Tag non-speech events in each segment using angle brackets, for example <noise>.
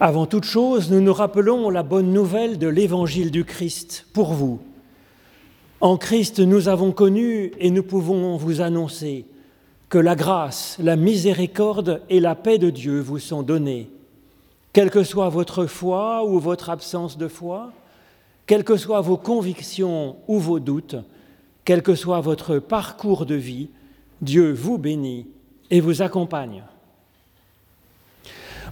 Avant toute chose, nous nous rappelons la bonne nouvelle de l'évangile du Christ pour vous. En Christ, nous avons connu et nous pouvons vous annoncer que la grâce, la miséricorde et la paix de Dieu vous sont données, quelle que soit votre foi ou votre absence de foi, quelles que soient vos convictions ou vos doutes, quel que soit votre parcours de vie, Dieu vous bénit et vous accompagne.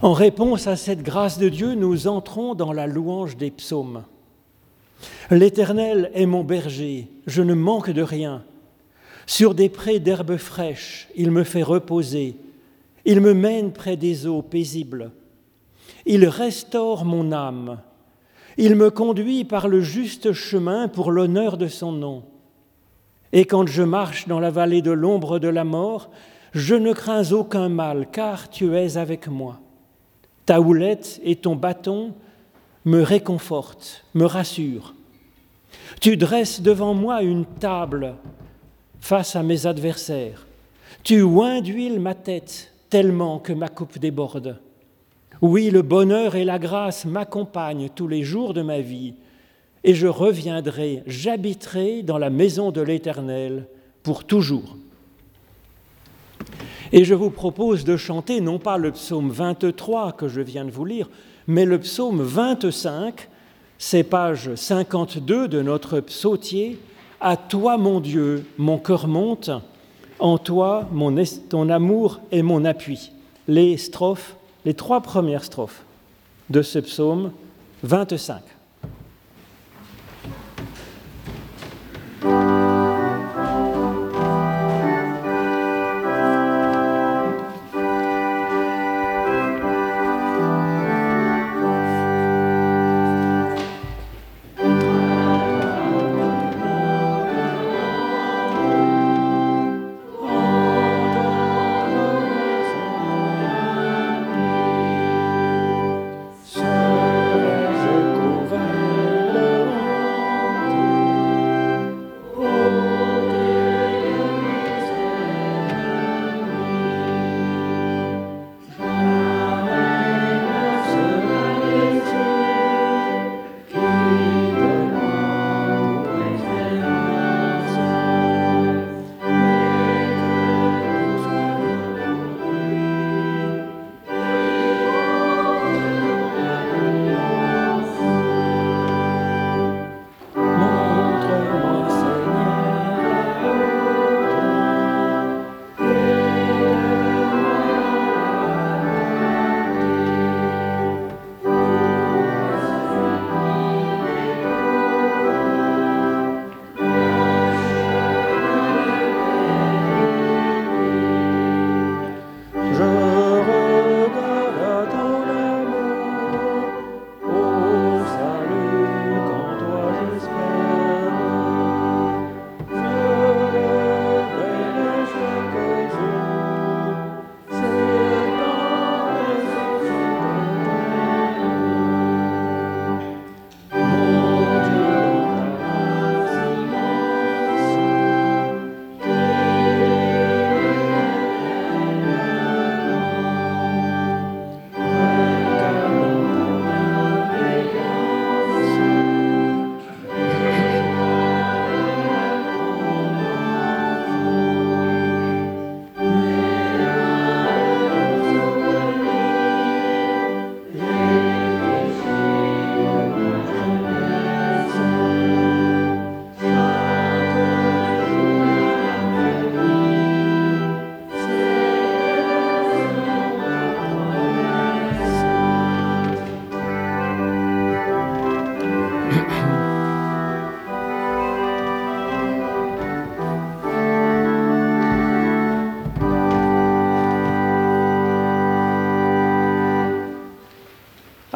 En réponse à cette grâce de Dieu, nous entrons dans la louange des psaumes. L'Éternel est mon berger, je ne manque de rien. Sur des prés d'herbes fraîches, il me fait reposer, il me mène près des eaux paisibles. Il restaure mon âme, il me conduit par le juste chemin pour l'honneur de son nom. Et quand je marche dans la vallée de l'ombre de la mort, je ne crains aucun mal, car tu es avec moi. Ta houlette et ton bâton me réconfortent, me rassurent. Tu dresses devant moi une table face à mes adversaires. Tu oins d'huile ma tête tellement que ma coupe déborde. Oui, le bonheur et la grâce m'accompagnent tous les jours de ma vie, et je reviendrai, j'habiterai dans la maison de l'Éternel pour toujours. Et je vous propose de chanter non pas le psaume 23 que je viens de vous lire, mais le psaume 25, c'est page 52 de notre psautier. À toi, mon Dieu, mon cœur monte, en toi, mon ton amour est mon appui. Les strophes, les trois premières strophes de ce psaume 25.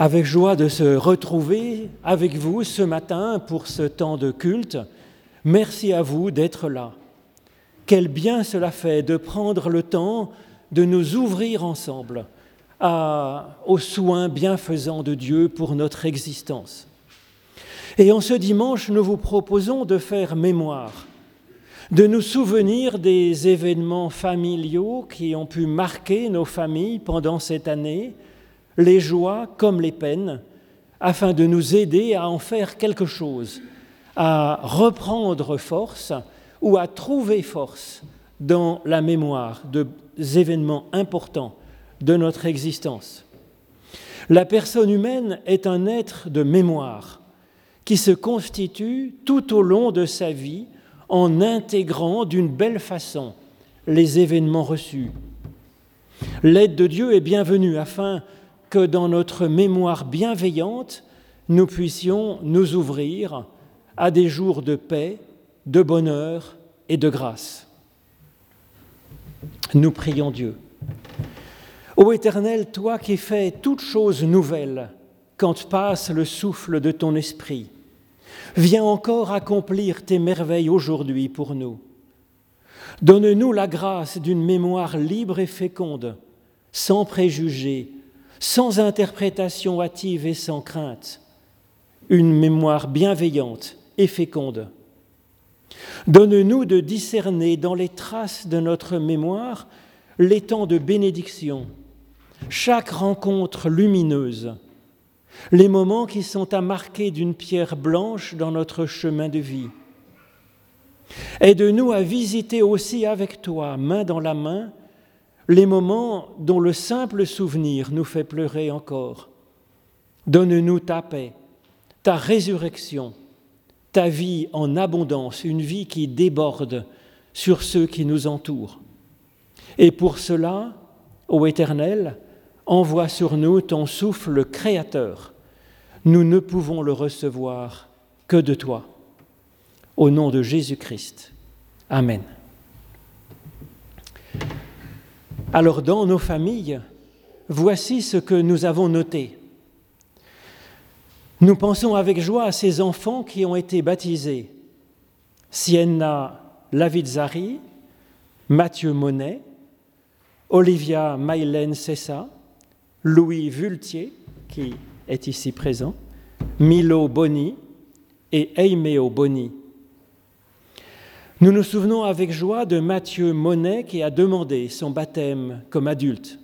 Avec joie de se retrouver avec vous ce matin pour ce temps de culte. Merci à vous d'être là. Quel bien cela fait de prendre le temps de nous ouvrir ensemble à, aux soins bienfaisants de Dieu pour notre existence. Et en ce dimanche, nous vous proposons de faire mémoire, de nous souvenir des événements familiaux qui ont pu marquer nos familles pendant cette année, les joies comme les peines, afin de nous aider à en faire quelque chose, à reprendre force ou à trouver force dans la mémoire de événements importants de notre existence. La personne humaine est un être de mémoire qui se constitue tout au long de sa vie en intégrant d'une belle façon les événements reçus. L'aide de Dieu est bienvenue afin que dans notre mémoire bienveillante, nous puissions nous ouvrir à des jours de paix, de bonheur et de grâce. Nous prions Dieu. Ô Éternel, toi qui fais toutes choses nouvelles quand passe le souffle de ton esprit, viens encore accomplir tes merveilles aujourd'hui pour nous. Donne-nous la grâce d'une mémoire libre et féconde, sans préjugés, sans interprétation hâtive et sans crainte, une mémoire bienveillante et féconde. Donne-nous de discerner dans les traces de notre mémoire les temps de bénédiction, chaque rencontre lumineuse, les moments qui sont à marquer d'une pierre blanche dans notre chemin de vie. Aide-nous à visiter aussi avec toi, main dans la main, les moments dont le simple souvenir nous fait pleurer encore. Donne-nous ta paix, ta résurrection, ta vie en abondance, une vie qui déborde sur ceux qui nous entourent. Et pour cela, ô Éternel, envoie sur nous ton souffle créateur. Nous ne pouvons le recevoir que de toi. Au nom de Jésus-Christ. Amen. Alors dans nos familles, voici ce que nous avons noté. Nous pensons avec joie à ces enfants qui ont été baptisés. Sienna Lavizzari, Mathieu Monet, Olivia Mylène Cessa, Louis Vultier, qui est ici présent, Milo Boni et Eimeo Boni. Nous nous souvenons avec joie de Mathieu Monet qui a demandé son baptême comme adulte.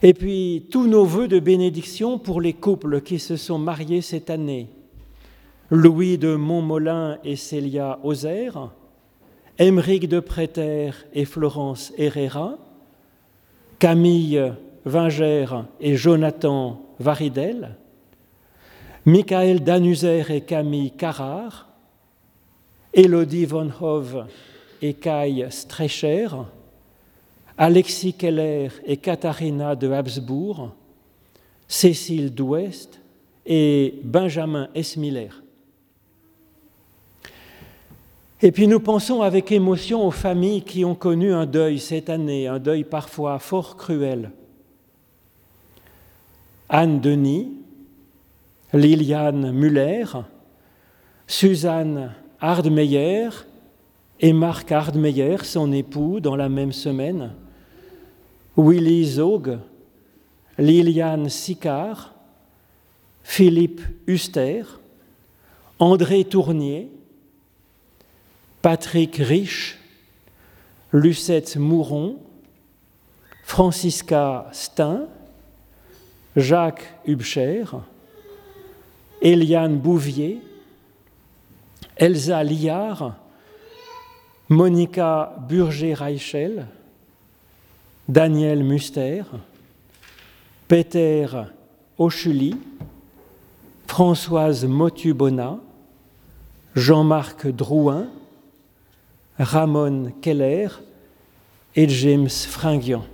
Et puis tous nos voeux de bénédiction pour les couples qui se sont mariés cette année. Louis de Montmolin et Célia Ozer, Émeric de Préter et Florence Herrera, Camille Vingère et Jonathan Varidel, Michael Danuser et Camille Carrard, Elodie von Hove et Kai Strecher, Alexis Keller et Katharina de Habsbourg, Cécile d'Ouest et Benjamin Esmiller. Et puis nous pensons avec émotion aux familles qui ont connu un deuil cette année, un deuil parfois fort cruel. Anne Denis, Liliane Muller, Suzanne Hardmeyer et Marc Hardmeyer, son époux, dans la même semaine, Willy Zog, Liliane Sicard, Philippe Huster, André Tournier, Patrick Rich, Lucette Mouron, Francisca Stein, Jacques Hubcher, Eliane Bouvier, Elsa Liard, Monica Burger-Reichel, Daniel Muster, Peter Ochuli, Françoise Motubona, Jean-Marc Drouin, Ramon Keller et James Fringuian.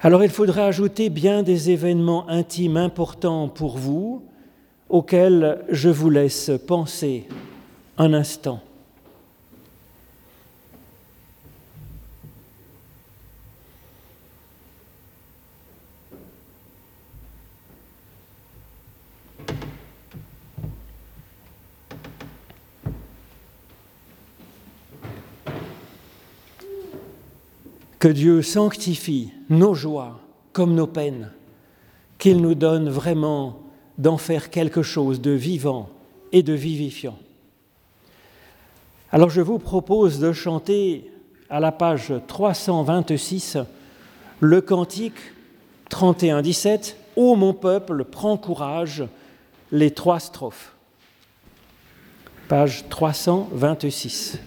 Alors il faudra ajouter bien des événements intimes importants pour vous, auquel je vous laisse penser un instant. Que Dieu sanctifie nos joies comme nos peines, qu'il nous donne vraiment d'en faire quelque chose de vivant et de vivifiant. Alors je vous propose de chanter à la page 326 le cantique 31-17, Ô mon peuple, prends courage, les trois strophes. Page 326.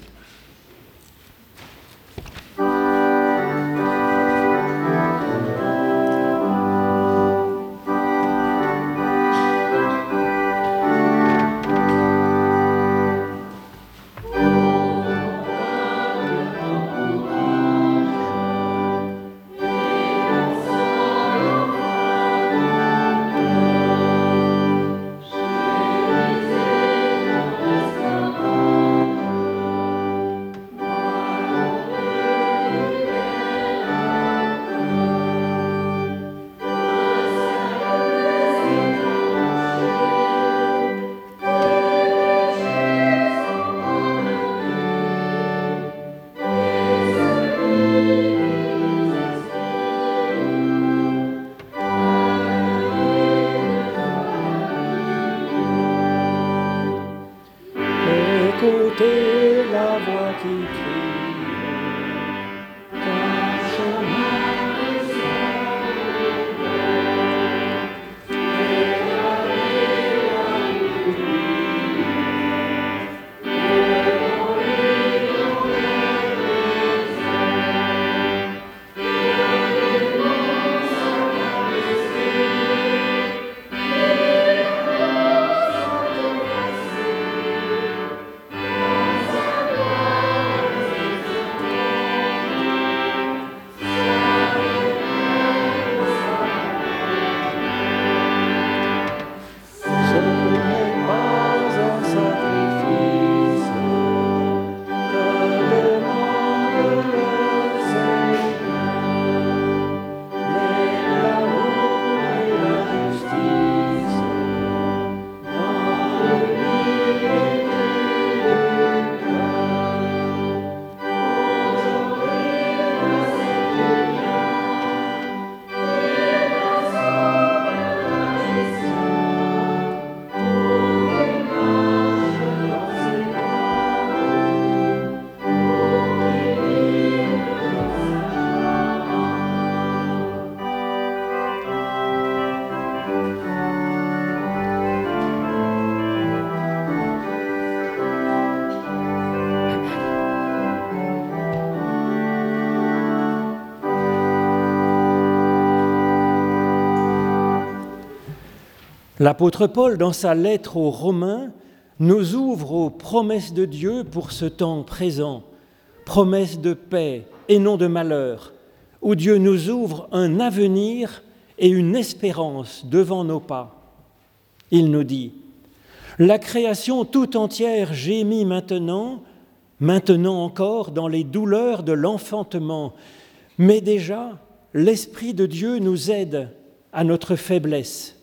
L'apôtre Paul, dans sa lettre aux Romains, nous ouvre aux promesses de Dieu pour ce temps présent, promesses de paix et non de malheur, où Dieu nous ouvre un avenir et une espérance devant nos pas. Il nous dit, La création tout entière gémit maintenant, maintenant encore dans les douleurs de l'enfantement, mais déjà l'Esprit de Dieu nous aide à notre faiblesse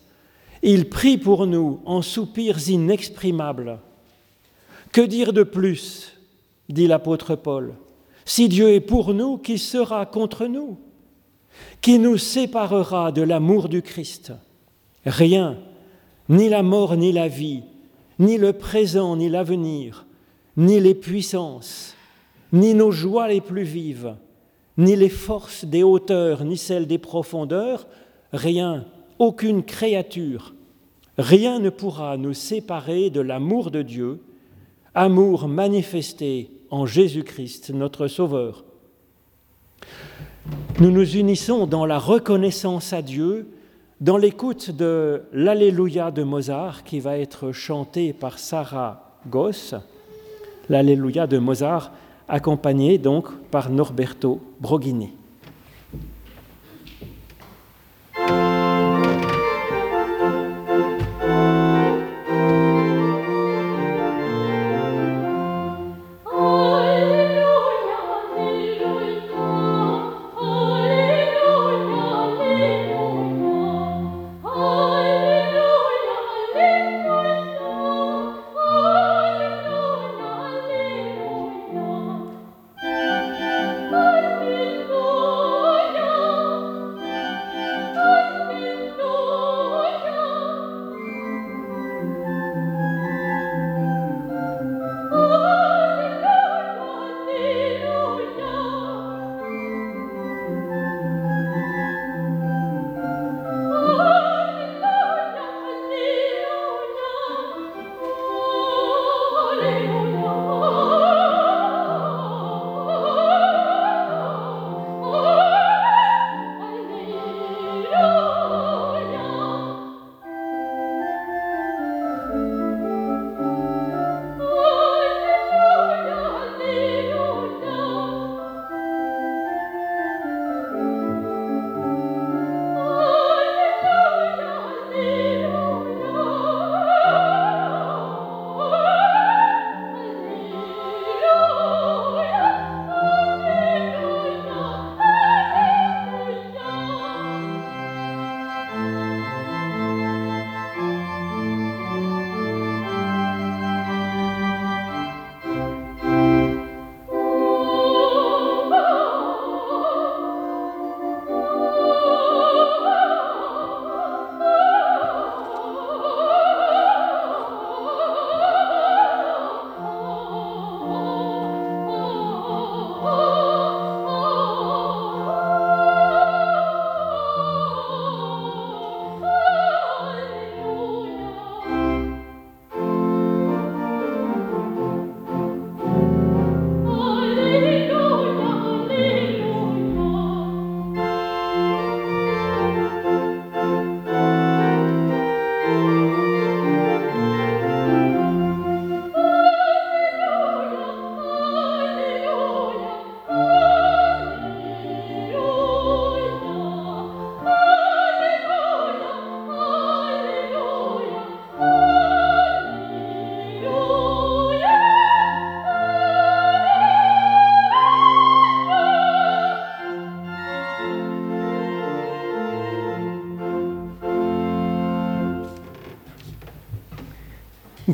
il prie pour nous en soupirs inexprimables. Que dire de plus dit l'apôtre Paul. Si Dieu est pour nous, qui sera contre nous Qui nous séparera de l'amour du Christ? Rien, ni la mort ni la vie, ni le présent ni l'avenir, ni les puissances, ni nos joies les plus vives, ni les forces des hauteurs, ni celles des profondeurs, rien aucune créature, rien ne pourra nous séparer de l'amour de Dieu, amour manifesté en Jésus-Christ, notre Sauveur. Nous nous unissons dans la reconnaissance à Dieu, dans l'écoute de l'Alléluia de Mozart qui va être chanté par Sarah Goss, l'Alléluia de Mozart accompagné donc par Norberto Broghini.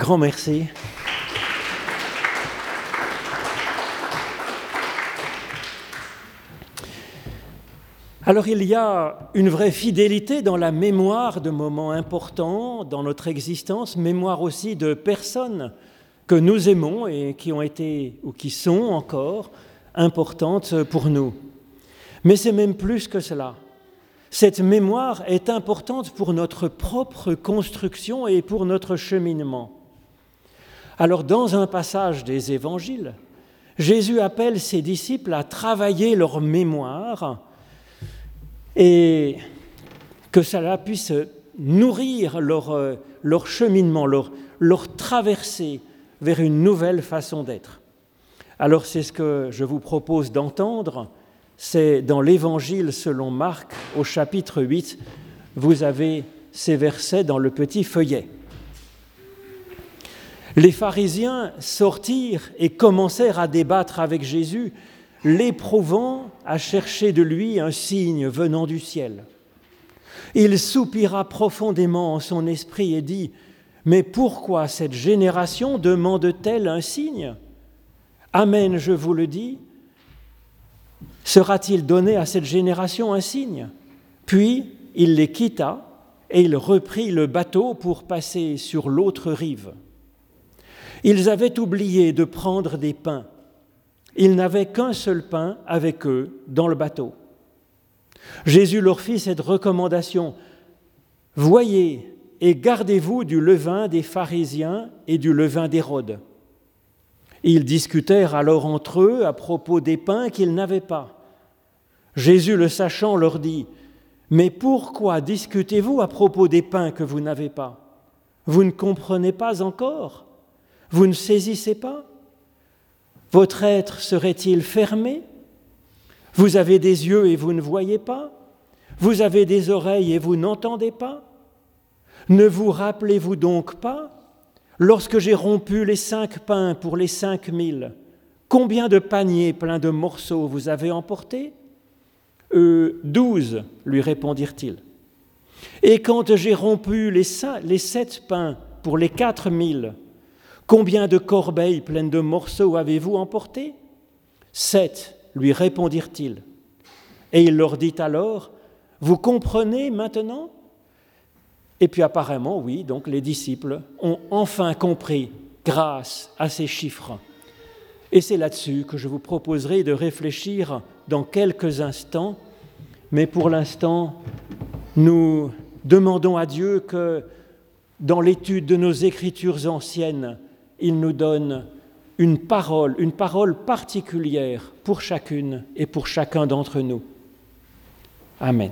Grand merci. Alors il y a une vraie fidélité dans la mémoire de moments importants dans notre existence, mémoire aussi de personnes que nous aimons et qui ont été ou qui sont encore importantes pour nous. Mais c'est même plus que cela. Cette mémoire est importante pour notre propre construction et pour notre cheminement. Alors dans un passage des évangiles, Jésus appelle ses disciples à travailler leur mémoire et que cela puisse nourrir leur, euh, cheminement, leur, leur traversée vers une nouvelle façon d'être. Alors c'est ce que je vous propose d'entendre, c'est dans l'Évangile selon Marc au chapitre 8, vous avez ces versets dans le petit feuillet. Les pharisiens sortirent et commencèrent à débattre avec Jésus l'éprouvant à chercher de lui un signe venant du ciel. Il soupira profondément en son esprit et dit, Mais pourquoi cette génération demande-t-elle un signe? Amen, je vous le dis, sera-t-il donné à cette génération un signe? Puis il les quitta et il reprit le bateau pour passer sur l'autre rive. Ils avaient oublié de prendre des pains ils n'avaient qu'un seul pain avec eux dans le bateau. Jésus leur fit cette recommandation. Voyez et gardez-vous du levain des pharisiens et du levain d'Hérode. Ils discutèrent alors entre eux à propos des pains qu'ils n'avaient pas. Jésus, le sachant, leur dit, Mais pourquoi discutez-vous à propos des pains que vous n'avez pas? Vous ne comprenez pas encore? Vous ne saisissez pas votre être serait-il fermé Vous avez des yeux et vous ne voyez pas Vous avez des oreilles et vous n'entendez pas Ne vous rappelez-vous donc pas Lorsque j'ai rompu les cinq pains pour les cinq mille, combien de paniers pleins de morceaux vous avez emportés euh, Douze, lui répondirent-ils. Et quand j'ai rompu les, les sept pains pour les quatre mille, Combien de corbeilles pleines de morceaux avez-vous emporté Sept, lui répondirent-ils. Et il leur dit alors, Vous comprenez maintenant? Et puis apparemment, oui, donc les disciples ont enfin compris grâce à ces chiffres. Et c'est là-dessus que je vous proposerai de réfléchir dans quelques instants. Mais pour l'instant, nous demandons à Dieu que dans l'étude de nos écritures anciennes, il nous donne une parole, une parole particulière pour chacune et pour chacun d'entre nous. Amen.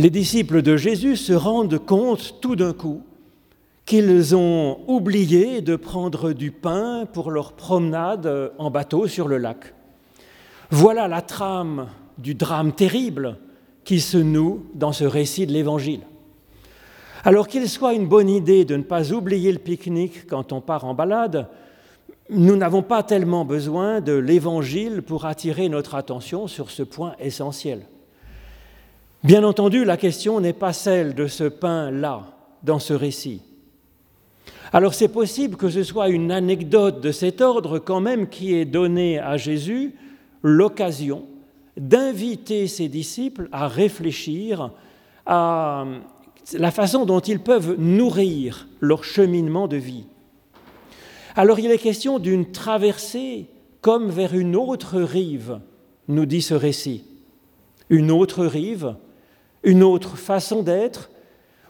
Les disciples de Jésus se rendent compte tout d'un coup qu'ils ont oublié de prendre du pain pour leur promenade en bateau sur le lac. Voilà la trame du drame terrible qui se noue dans ce récit de l'Évangile. Alors qu'il soit une bonne idée de ne pas oublier le pique-nique quand on part en balade, nous n'avons pas tellement besoin de l'Évangile pour attirer notre attention sur ce point essentiel. Bien entendu, la question n'est pas celle de ce pain-là dans ce récit. Alors c'est possible que ce soit une anecdote de cet ordre quand même qui ait donné à Jésus l'occasion d'inviter ses disciples à réfléchir à la façon dont ils peuvent nourrir leur cheminement de vie. Alors il est question d'une traversée comme vers une autre rive, nous dit ce récit. Une autre rive, une autre façon d'être,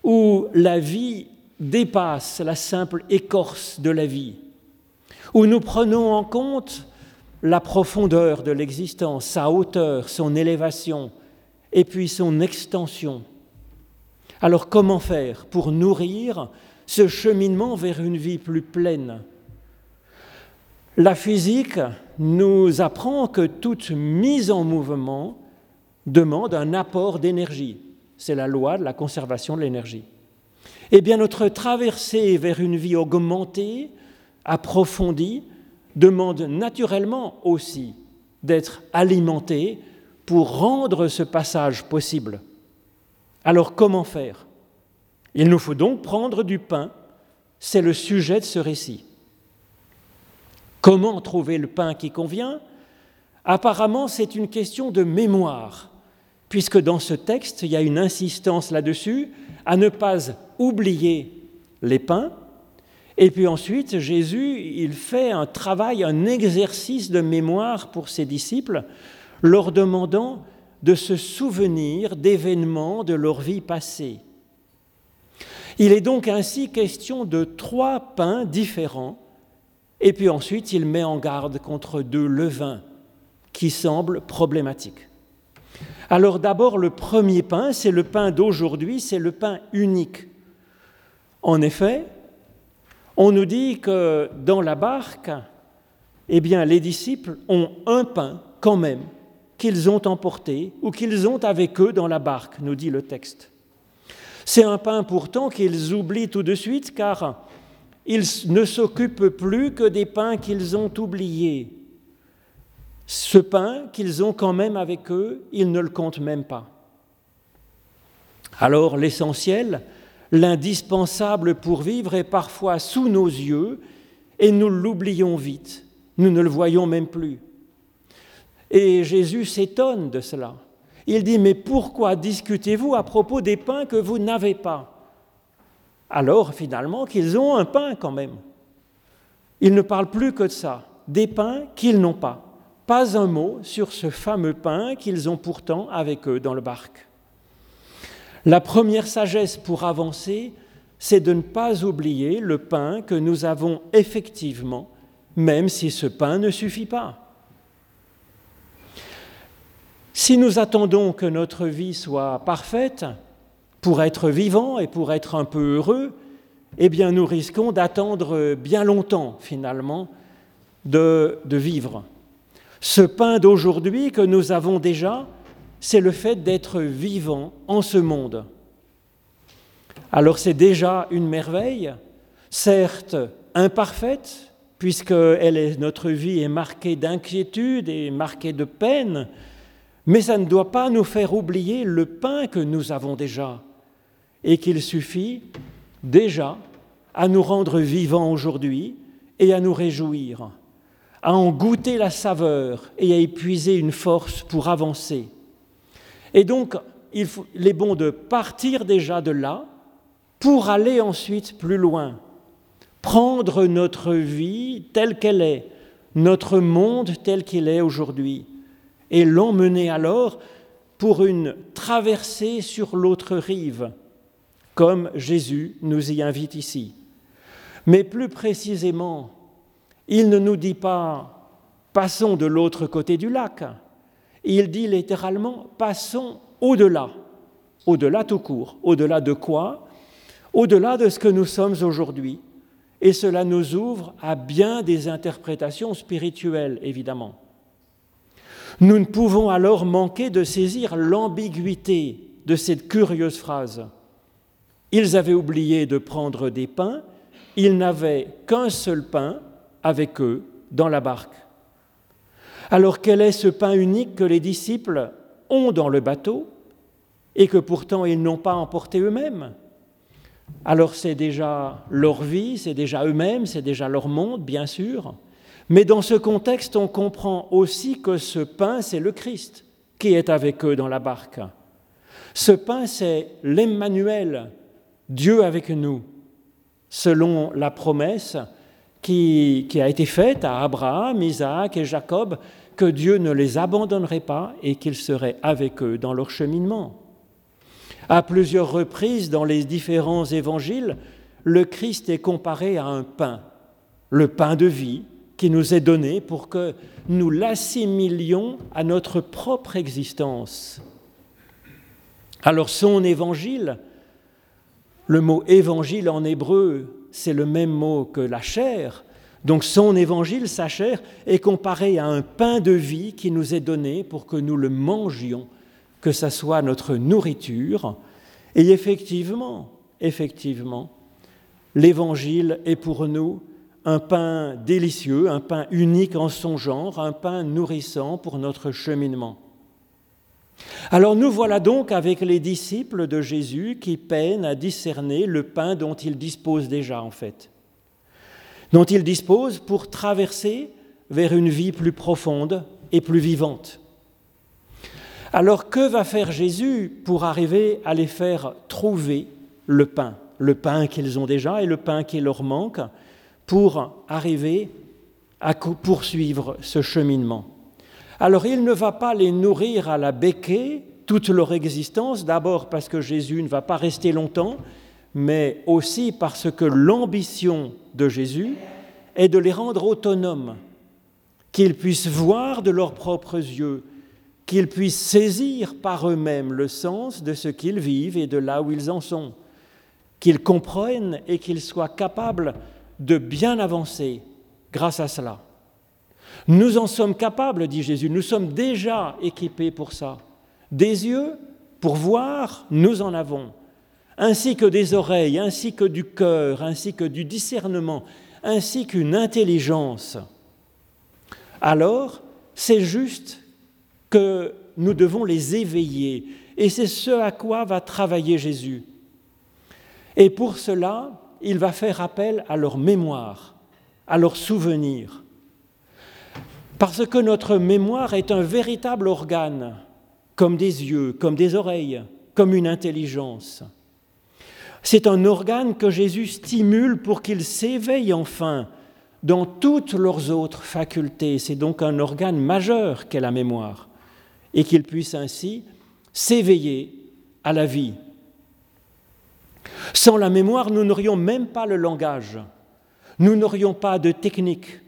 où la vie dépasse la simple écorce de la vie, où nous prenons en compte la profondeur de l'existence, sa hauteur, son élévation, et puis son extension. Alors comment faire pour nourrir ce cheminement vers une vie plus pleine? La physique nous apprend que toute mise en mouvement demande un apport d'énergie. C'est la loi de la conservation de l'énergie. Eh bien, notre traversée vers une vie augmentée, approfondie, demande naturellement aussi d'être alimentée pour rendre ce passage possible. Alors comment faire? Il nous faut donc prendre du pain, c'est le sujet de ce récit. Comment trouver le pain qui convient? Apparemment, c'est une question de mémoire, puisque dans ce texte, il y a une insistance là-dessus, à ne pas oublier les pains. Et puis ensuite, Jésus, il fait un travail, un exercice de mémoire pour ses disciples, leur demandant de se souvenir d'événements de leur vie passée. Il est donc ainsi question de trois pains différents, et puis ensuite il met en garde contre deux levains qui semblent problématiques. Alors d'abord, le premier pain, c'est le pain d'aujourd'hui, c'est le pain unique. En effet, on nous dit que dans la barque, eh les disciples ont un pain quand même qu'ils ont emporté ou qu'ils ont avec eux dans la barque, nous dit le texte. C'est un pain pourtant qu'ils oublient tout de suite car ils ne s'occupent plus que des pains qu'ils ont oubliés. Ce pain qu'ils ont quand même avec eux, ils ne le comptent même pas. Alors l'essentiel, l'indispensable pour vivre est parfois sous nos yeux et nous l'oublions vite, nous ne le voyons même plus. Et Jésus s'étonne de cela. Il dit, mais pourquoi discutez-vous à propos des pains que vous n'avez pas? Alors finalement qu'ils ont un pain quand même. Il ne parle plus que de ça, des pains qu'ils n'ont pas. Pas un mot sur ce fameux pain qu'ils ont pourtant avec eux dans le barque. La première sagesse pour avancer, c'est de ne pas oublier le pain que nous avons effectivement, même si ce pain ne suffit pas. Si nous attendons que notre vie soit parfaite pour être vivant et pour être un peu heureux, eh bien nous risquons d'attendre bien longtemps finalement de, de vivre. Ce pain d'aujourd'hui que nous avons déjà, c'est le fait d'être vivant en ce monde. Alors c'est déjà une merveille, certes imparfaite, puisque notre vie est marquée d'inquiétude et marquée de peine, mais ça ne doit pas nous faire oublier le pain que nous avons déjà et qu'il suffit déjà à nous rendre vivants aujourd'hui et à nous réjouir, à en goûter la saveur et à épuiser une force pour avancer. Et donc, il, est bon de partir déjà de là pour aller ensuite plus loin, prendre notre vie telle qu'elle est, notre monde tel qu'il est aujourd'hui, et l'emmener alors pour une traversée sur l'autre rive, comme Jésus nous y invite ici. Mais plus précisément, il ne nous dit pas passons de l'autre côté du lac, il dit littéralement passons au-delà. Au-delà tout court. Au-delà de quoi? Au-delà de ce que nous sommes aujourd'hui. Et cela nous ouvre à bien des interprétations spirituelles, évidemment. Nous ne pouvons alors manquer de saisir l'ambiguïté de cette curieuse phrase. Ils avaient oublié de prendre des pains, ils n'avaient qu'un seul pain avec eux dans la barque. Alors quel est ce pain unique que les disciples ont dans le bateau et que pourtant ils n'ont pas emporté eux-mêmes? Alors c'est déjà leur vie, c'est déjà eux-mêmes, c'est déjà leur monde, bien sûr. Mais dans ce contexte, on comprend aussi que ce pain, c'est le Christ qui est avec eux dans la barque. Ce pain, c'est l'Emmanuel, Dieu avec nous, selon la promesse qui, a été faite à Abraham, Isaac et Jacob, que Dieu ne les abandonnerait pas et qu'il serait avec eux dans leur cheminement. À plusieurs reprises dans les différents évangiles, le Christ est comparé à un pain, le pain de vie qui nous est donné pour que nous l'assimilions à notre propre existence. Alors son évangile, le mot évangile en hébreu, c'est le même mot que la chair. Donc son évangile, sa chair, est comparé à un pain de vie qui nous est donné pour que nous le mangions, que ça soit notre nourriture. Et effectivement, effectivement, l'évangile est pour nous un pain délicieux, un pain unique en son genre, un pain nourrissant pour notre cheminement. Alors nous voilà donc avec les disciples de Jésus qui peinent à discerner le pain dont ils disposent déjà en fait, dont ils disposent pour traverser vers une vie plus profonde et plus vivante. Alors que va faire Jésus pour arriver à les faire trouver le pain, le pain qu'ils ont déjà et le pain qui leur manque, pour arriver à poursuivre ce cheminement? Alors il ne va pas les nourrir à la béquée toute leur existence, d'abord parce que Jésus ne va pas rester longtemps, mais aussi parce que l'ambition de Jésus est de les rendre autonomes, qu'ils puissent voir de leurs propres yeux, qu'ils puissent saisir par eux-mêmes le sens de ce qu'ils vivent et de là où ils en sont, qu'ils comprennent et qu'ils soient capables de bien avancer grâce à cela. Nous en sommes capables, dit Jésus, nous sommes déjà équipés pour ça. Des yeux pour voir, nous en avons, ainsi que des oreilles, ainsi que du cœur, ainsi que du discernement, ainsi qu'une intelligence. Alors, c'est juste que nous devons les éveiller, et c'est ce à quoi va travailler Jésus. Et pour cela, il va faire appel à leur mémoire, à leur souvenir. Parce que notre mémoire est un véritable organe, comme des yeux, comme des oreilles, comme une intelligence. C'est un organe que Jésus stimule pour qu'il s'éveille enfin dans toutes leurs autres facultés. C'est donc un organe majeur qu'est la mémoire, et qu'il puisse ainsi s'éveiller à la vie. Sans la mémoire, nous n'aurions même pas le langage, nous n'aurions pas de technique,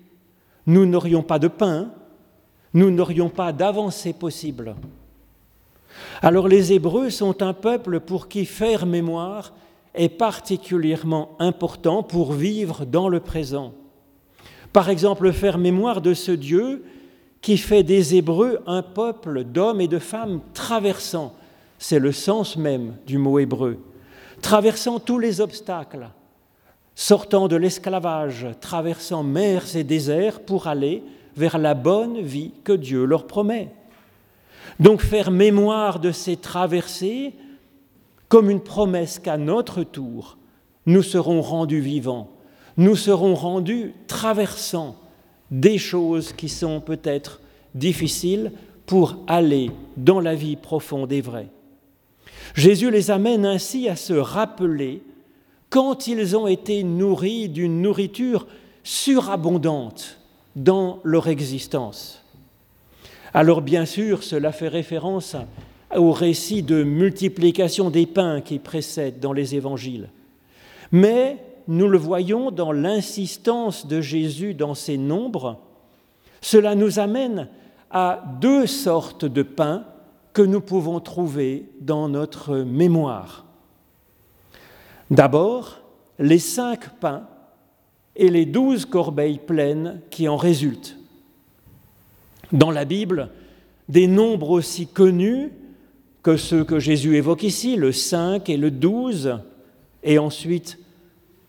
nous n'aurions pas de pain, nous n'aurions pas d'avancée possible. Alors les Hébreux sont un peuple pour qui faire mémoire est particulièrement important pour vivre dans le présent. Par exemple, faire mémoire de ce Dieu qui fait des Hébreux un peuple d'hommes et de femmes traversant, c'est le sens même du mot hébreu, traversant tous les obstacles, sortant de l'esclavage, traversant mers et déserts pour aller vers la bonne vie que Dieu leur promet. Donc faire mémoire de ces traversées comme une promesse qu'à notre tour, nous serons rendus vivants, nous serons rendus traversant des choses qui sont peut-être difficiles pour aller dans la vie profonde et vraie. Jésus les amène ainsi à se rappeler quand ils ont été nourris d'une nourriture surabondante dans leur existence. Alors bien sûr, cela fait référence au récit de multiplication des pains qui précède dans les évangiles. Mais nous le voyons dans l'insistance de Jésus dans ces nombres, cela nous amène à deux sortes de pains que nous pouvons trouver dans notre mémoire. D'abord, les cinq pains et les douze corbeilles pleines qui en résultent. Dans la Bible, des nombres aussi connus que ceux que Jésus évoque ici, le 5 et le 12, et ensuite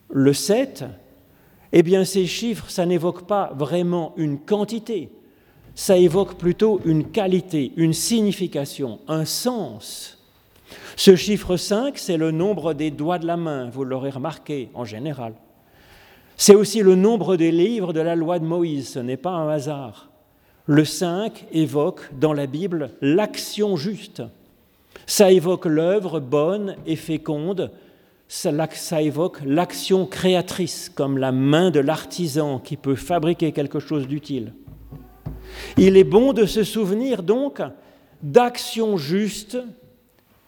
le 7, eh bien ces chiffres, ça n'évoque pas vraiment une quantité, ça évoque plutôt une qualité, une signification, un sens. Ce chiffre 5, c'est le nombre des doigts de la main, vous l'aurez remarqué en général. C'est aussi le nombre des livres de la loi de Moïse, ce n'est pas un hasard. Le 5 évoque dans la Bible l'action juste. Ça évoque l'œuvre bonne et féconde, ça, ça évoque l'action créatrice, comme la main de l'artisan qui peut fabriquer quelque chose d'utile. Il est bon de se souvenir donc d'actions justes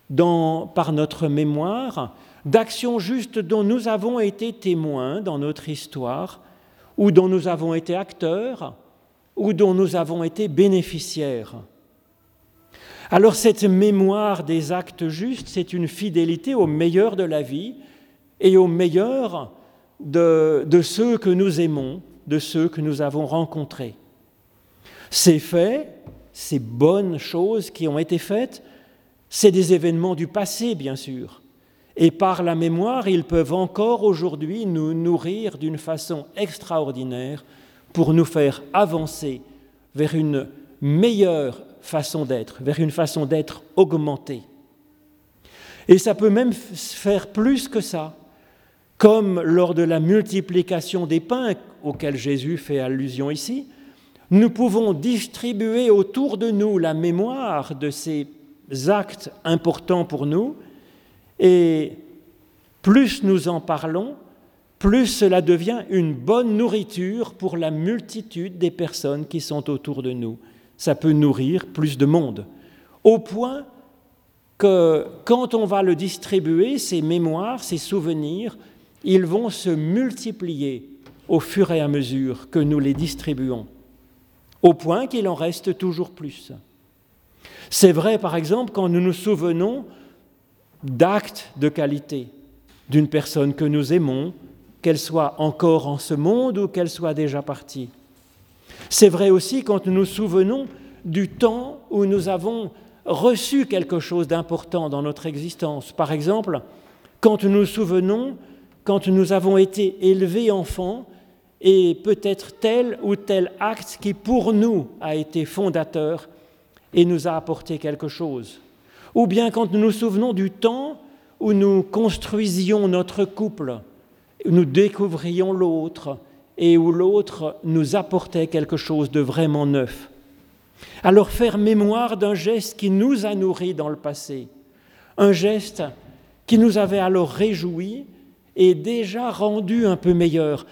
par notre mémoire, d'actions justes dont nous avons été témoins dans notre histoire, ou dont nous avons été acteurs, ou dont nous avons été bénéficiaires. Alors cette mémoire des actes justes, c'est une fidélité au meilleur de la vie et au meilleur de, de ceux que nous aimons, de ceux que nous avons rencontrés. Ces faits, ces bonnes choses qui ont été faites, c'est des événements du passé, bien sûr. Et par la mémoire, ils peuvent encore aujourd'hui nous nourrir d'une façon extraordinaire pour nous faire avancer vers une meilleure façon d'être, vers une façon d'être augmentée. Et ça peut même faire plus que ça, comme lors de la multiplication des pains auquel Jésus fait allusion ici, nous pouvons distribuer autour de nous la mémoire de ces actes importants pour nous, et plus nous en parlons, plus cela devient une bonne nourriture pour la multitude des personnes qui sont autour de nous. Ça peut nourrir plus de monde, au point que quand on va le distribuer, ces mémoires, ces souvenirs, ils vont se multiplier au fur et à mesure que nous les distribuons, au point qu'il en reste toujours plus. C'est vrai, par exemple, quand nous nous souvenons d'actes de qualité d'une personne que nous aimons, qu'elle soit encore en ce monde ou qu'elle soit déjà partie. C'est vrai aussi quand nous nous souvenons du temps où nous avons reçu quelque chose d'important dans notre existence. Par exemple, quand nous nous souvenons, quand nous avons été élevés enfants, et peut-être tel ou tel acte qui pour nous a été fondateur et nous a apporté quelque chose. Ou bien quand nous nous souvenons du temps où nous construisions notre couple, où nous découvrions l'autre et où l'autre nous apportait quelque chose de vraiment neuf. Alors faire mémoire d'un geste qui nous a nourris dans le passé, un geste qui nous avait alors réjouis et déjà rendu un peu meilleur.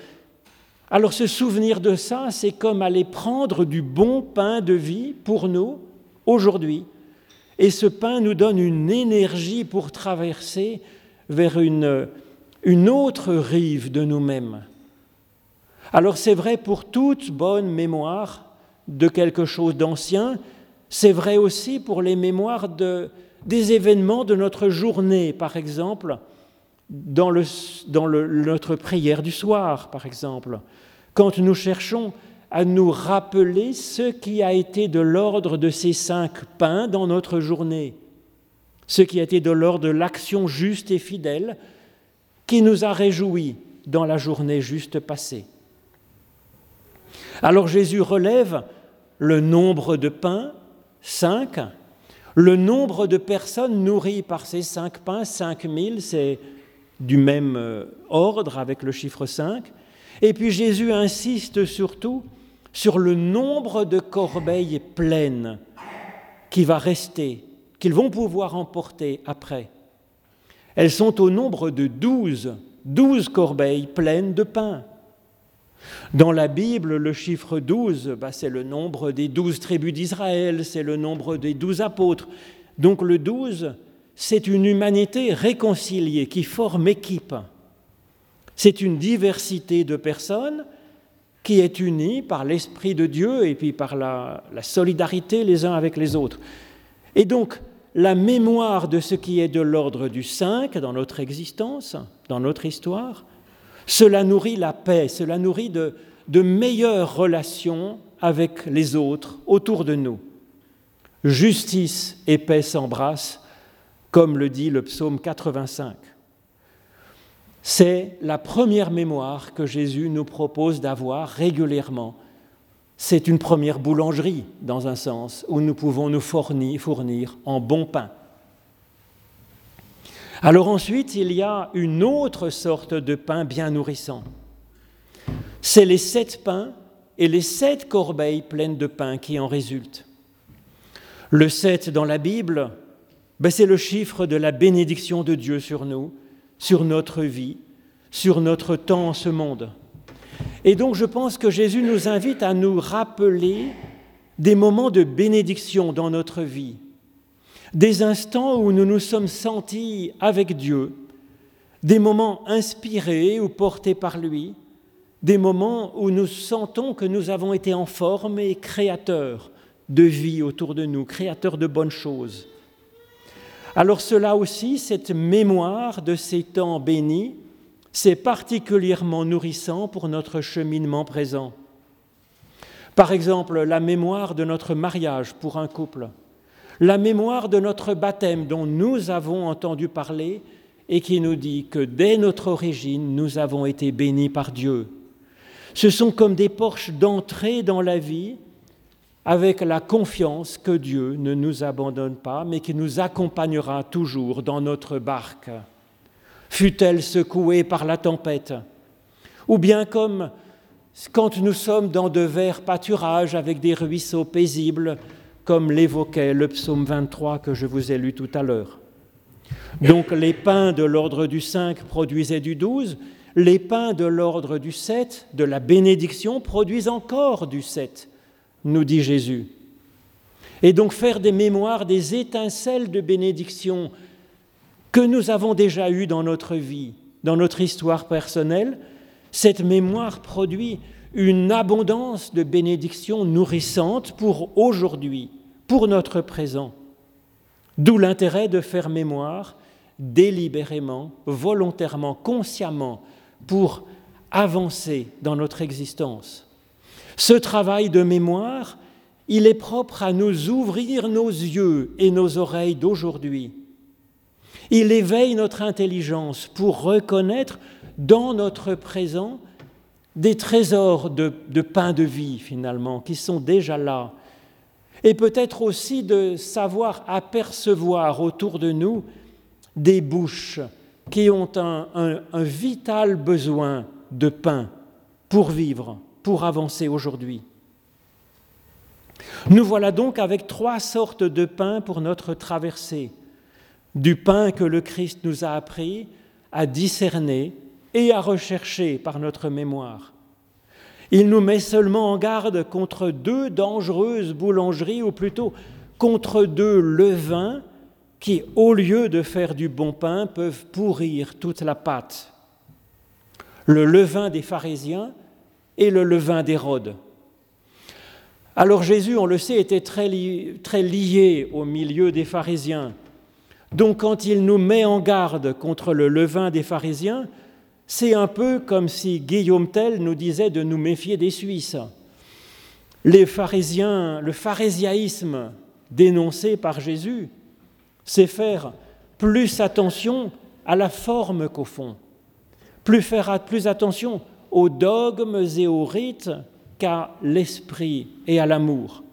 Alors se souvenir de ça, c'est comme aller prendre du bon pain de vie pour nous aujourd'hui. Et ce pain nous donne une énergie pour traverser vers une, une autre rive de nous-mêmes. Alors c'est vrai pour toute bonne mémoire de quelque chose d'ancien, c'est vrai aussi pour les mémoires de, des événements de notre journée, par exemple, dans, le, dans notre prière du soir, par exemple, quand nous cherchons à nous rappeler ce qui a été de l'ordre de ces cinq pains dans notre journée, ce qui a été de l'ordre de l'action juste et fidèle qui nous a réjouis dans la journée juste passée. Alors Jésus relève le nombre de pains, cinq, le nombre de personnes nourries par ces cinq pains, cinq mille, c'est du même euh, ordre avec le chiffre cinq. Et puis Jésus insiste surtout sur le nombre de corbeilles pleines qui va rester, qu'ils vont pouvoir emporter après. Elles sont au nombre de douze, douze corbeilles pleines de pain. Dans la Bible, le chiffre 12, bah, c'est le nombre des douze tribus d'Israël, c'est le nombre des douze apôtres. Donc le 12, c'est une humanité réconciliée qui forme équipe. C'est une diversité de personnes qui est unie par l'Esprit de Dieu et puis par la, la solidarité les uns avec les autres. Et donc, la mémoire de ce qui est de l'ordre du 5 dans notre existence, dans notre histoire, cela nourrit la paix, cela nourrit de, de meilleures relations avec les autres autour de nous. Justice et paix s'embrassent, comme le dit le psaume 85. C'est la première mémoire que Jésus nous propose d'avoir régulièrement. C'est une première boulangerie, dans un sens, où nous pouvons nous fournir, en bon pain. Alors ensuite, il y a une autre sorte de pain bien nourrissant. C'est les sept pains et les sept corbeilles pleines de pain qui en résultent. Le sept dans la Bible, ben c'est le chiffre de la bénédiction de Dieu sur nous, sur notre vie, sur notre temps en ce monde. Et donc je pense que Jésus nous invite à nous rappeler des moments de bénédiction dans notre vie, des instants où nous nous sommes sentis avec Dieu, des moments inspirés ou portés par lui, des moments où nous sentons que nous avons été en forme et créateurs de vie autour de nous, créateurs de bonnes choses. Alors cela aussi, cette mémoire de ces temps bénis, c'est particulièrement nourrissant pour notre cheminement présent. Par exemple, la mémoire de notre mariage pour un couple, la mémoire de notre baptême dont nous avons entendu parler et qui nous dit que dès notre origine, nous avons été bénis par Dieu. Ce sont comme des porches d'entrée dans la vie avec la confiance que Dieu ne nous abandonne pas, mais qui nous accompagnera toujours dans notre barque, fut-elle secouée par la tempête, ou bien comme quand nous sommes dans de verts pâturages avec des ruisseaux paisibles, comme l'évoquait le psaume 23 que je vous ai lu tout à l'heure. Donc les pains de l'ordre du 5 produisaient du 12, les pains de l'ordre du 7, de la bénédiction, produisent encore du 7 nous dit Jésus. Et donc faire des mémoires, des étincelles de bénédiction que nous avons déjà eues dans notre vie, dans notre histoire personnelle, cette mémoire produit une abondance de bénédictions nourrissantes pour aujourd'hui, pour notre présent. D'où l'intérêt de faire mémoire délibérément, volontairement, consciemment, pour avancer dans notre existence. Ce travail de mémoire, il est propre à nous ouvrir nos yeux et nos oreilles d'aujourd'hui. Il éveille notre intelligence pour reconnaître dans notre présent des trésors de, pain de vie, finalement, qui sont déjà là. Et peut-être aussi de savoir apercevoir autour de nous des bouches qui ont un vital besoin de pain pour vivre pour avancer aujourd'hui. Nous voilà donc avec trois sortes de pain pour notre traversée. Du pain que le Christ nous a appris à discerner et à rechercher par notre mémoire. Il nous met seulement en garde contre deux dangereuses boulangeries, ou plutôt contre deux levains qui, au lieu de faire du bon pain, peuvent pourrir toute la pâte. Le levain des pharisiens et le levain d'Hérode. Alors Jésus, on le sait, était très, très lié au milieu des pharisiens. Donc quand il nous met en garde contre le levain des pharisiens, c'est un peu comme si Guillaume Tell nous disait de nous méfier des Suisses. Les pharisiens, le pharisiaïsme dénoncé par Jésus, c'est faire plus attention à la forme qu'au fond, plus faire plus attention aux dogmes et aux rites qu'à l'esprit et à l'amour.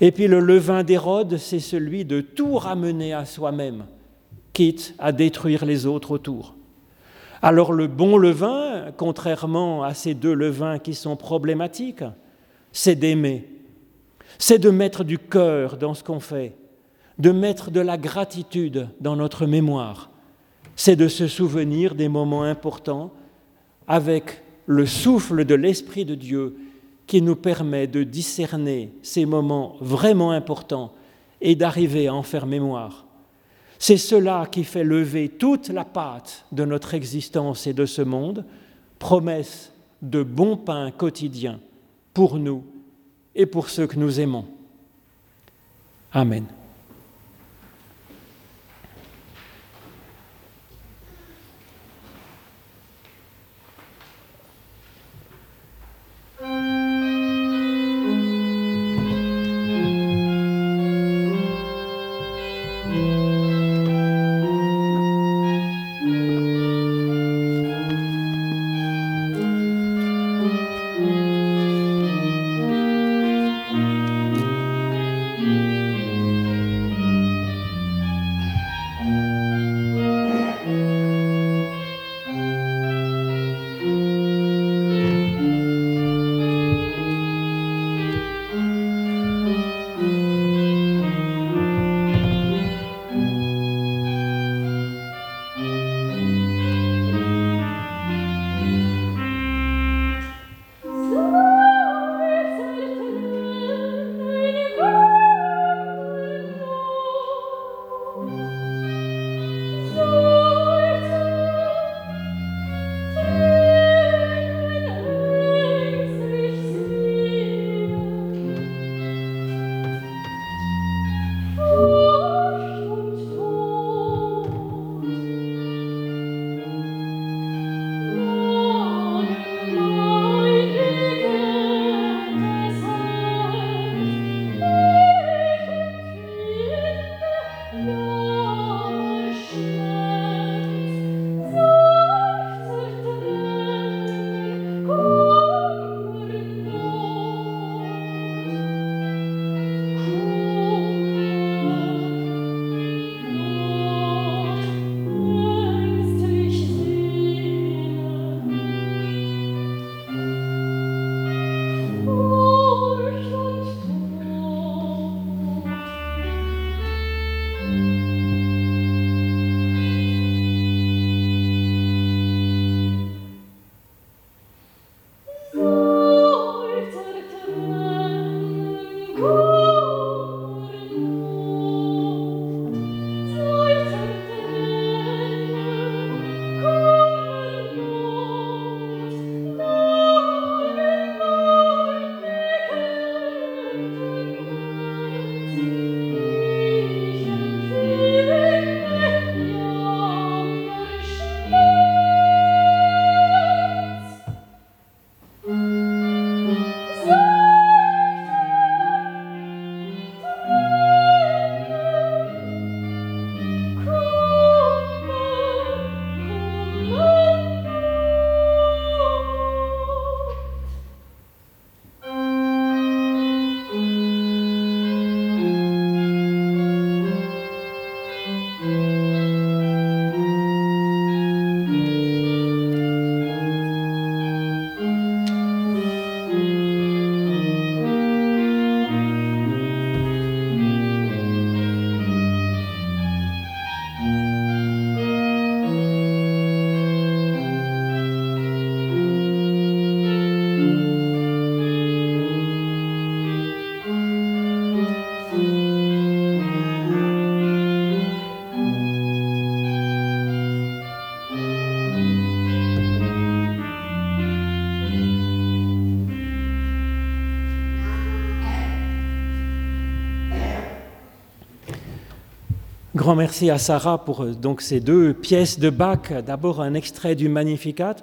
Et puis le levain d'Hérode, c'est celui de tout ramener à soi-même, quitte à détruire les autres autour. Alors le bon levain, contrairement à ces deux levains qui sont problématiques, c'est d'aimer, c'est de mettre du cœur dans ce qu'on fait, de mettre de la gratitude dans notre mémoire, c'est de se souvenir des moments importants avec le souffle de l'Esprit de Dieu qui nous permet de discerner ces moments vraiment importants et d'arriver à en faire mémoire. C'est cela qui fait lever toute la pâte de notre existence et de ce monde, promesse de bon pain quotidien pour nous et pour ceux que nous aimons. Amen. Grand merci à Sarah pour euh, donc ces deux pièces de Bach. D'abord un extrait du Magnificat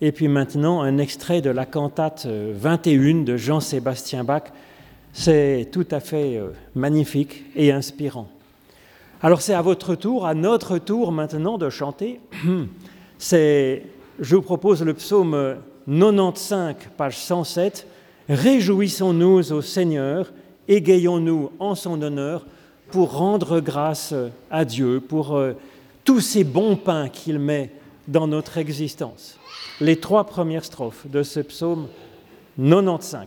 et puis maintenant un extrait de la cantate 21 euh, de Jean-Sébastien Bach. C'est tout à fait euh, magnifique et inspirant. Alors c'est à votre tour, à notre tour maintenant de chanter. <clears throat> C'est, je vous propose le psaume 95, page 107. Réjouissons-nous au Seigneur, égayons-nous en son honneur pour rendre grâce à Dieu pour euh, tous ces bons pains qu'il met dans notre existence. Les trois premières strophes de ce psaume 95.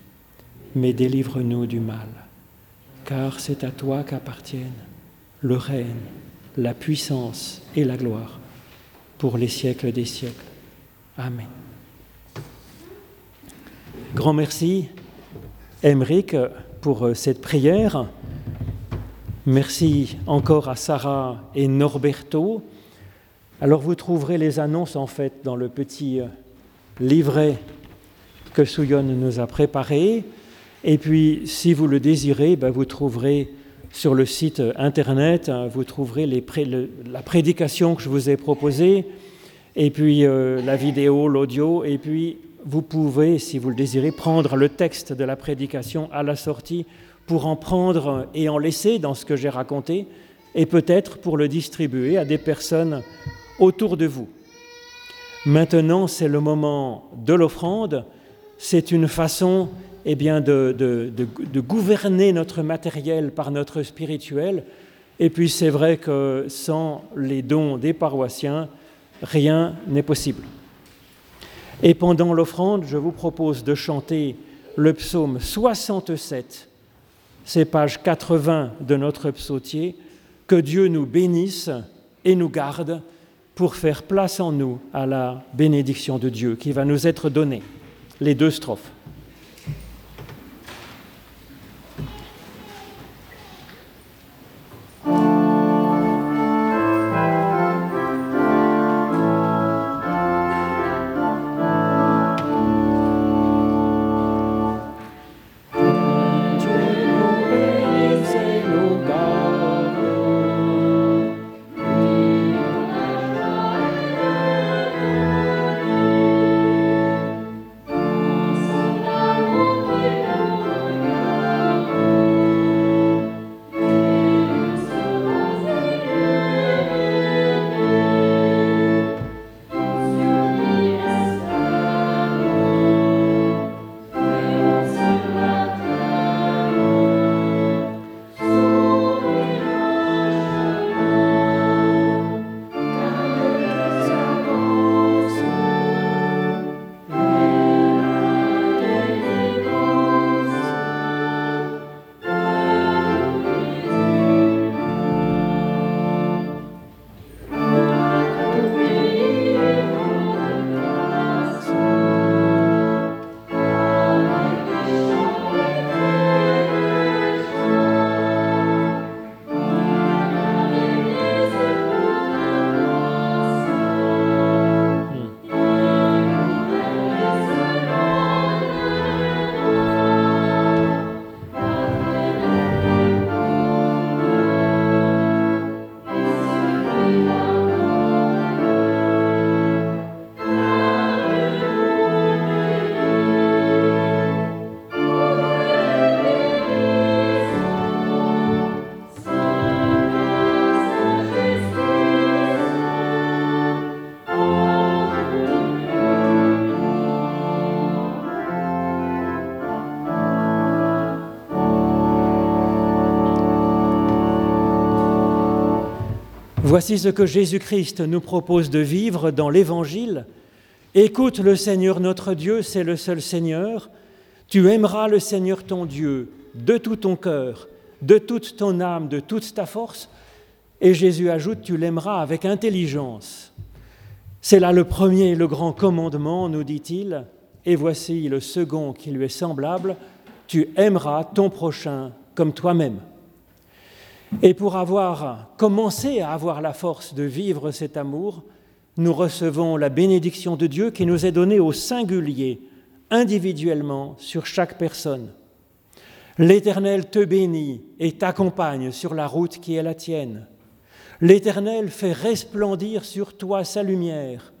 mais délivre-nous du mal. Car c'est à toi qu'appartiennent le règne, la puissance et la gloire pour les siècles des siècles. Amen. Grand merci, Emeric, pour euh, cette prière. Merci encore à Sarah et Norberto. Alors vous trouverez les annonces en fait dans le petit euh, livret que Souyon nous a préparé. Et puis, si vous le désirez, ben, vous trouverez sur le site internet, hein, vous trouverez la prédication que je vous ai proposée, et puis euh, la vidéo, l'audio, et puis vous pouvez, si vous le désirez, prendre le texte de la prédication à la sortie pour en prendre et en laisser dans ce que j'ai raconté, et peut-être pour le distribuer à des personnes autour de vous. Maintenant, c'est le moment de l'offrande. C'est une façon eh bien, de, de, gouverner notre matériel par notre spirituel. Et puis c'est vrai que sans les dons des paroissiens, rien n'est possible. Et pendant l'offrande, je vous propose de chanter le psaume 67, c'est page 80 de notre psautier, que Dieu nous bénisse et nous garde pour faire place en nous à la bénédiction de Dieu qui va nous être donnée. Les deux strophes. Voici ce que Jésus-Christ nous propose de vivre dans l'Évangile. Écoute le Seigneur notre Dieu, c'est le seul Seigneur. Tu aimeras le Seigneur ton Dieu de tout ton cœur, de toute ton âme, de toute ta force. Et Jésus ajoute, tu l'aimeras avec intelligence. C'est là le premier et le grand commandement, nous dit-il. Et voici le second qui lui est semblable, tu aimeras ton prochain comme toi-même. Et pour avoir commencé à avoir la force de vivre cet amour, nous recevons la bénédiction de Dieu qui nous est donnée au singulier, individuellement, sur chaque personne. L'Éternel te bénit et t'accompagne sur la route qui est la tienne. L'Éternel fait resplendir sur toi sa lumière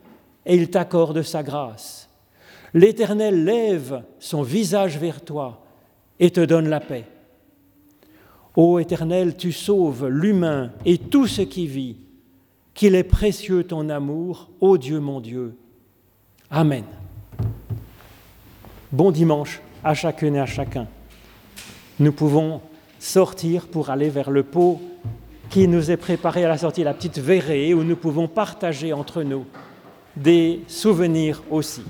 et il t'accorde sa grâce. L'Éternel lève son visage vers toi et te donne la paix. Ô Éternel, tu sauves l'humain et tout ce qui vit, qu'il est précieux ton amour, ô Dieu mon Dieu. Amen. Bon dimanche à chacune et à chacun. Nous pouvons sortir pour aller vers le pot qui nous est préparé à la sortie, la petite verrée, où nous pouvons partager entre nous des souvenirs aussi.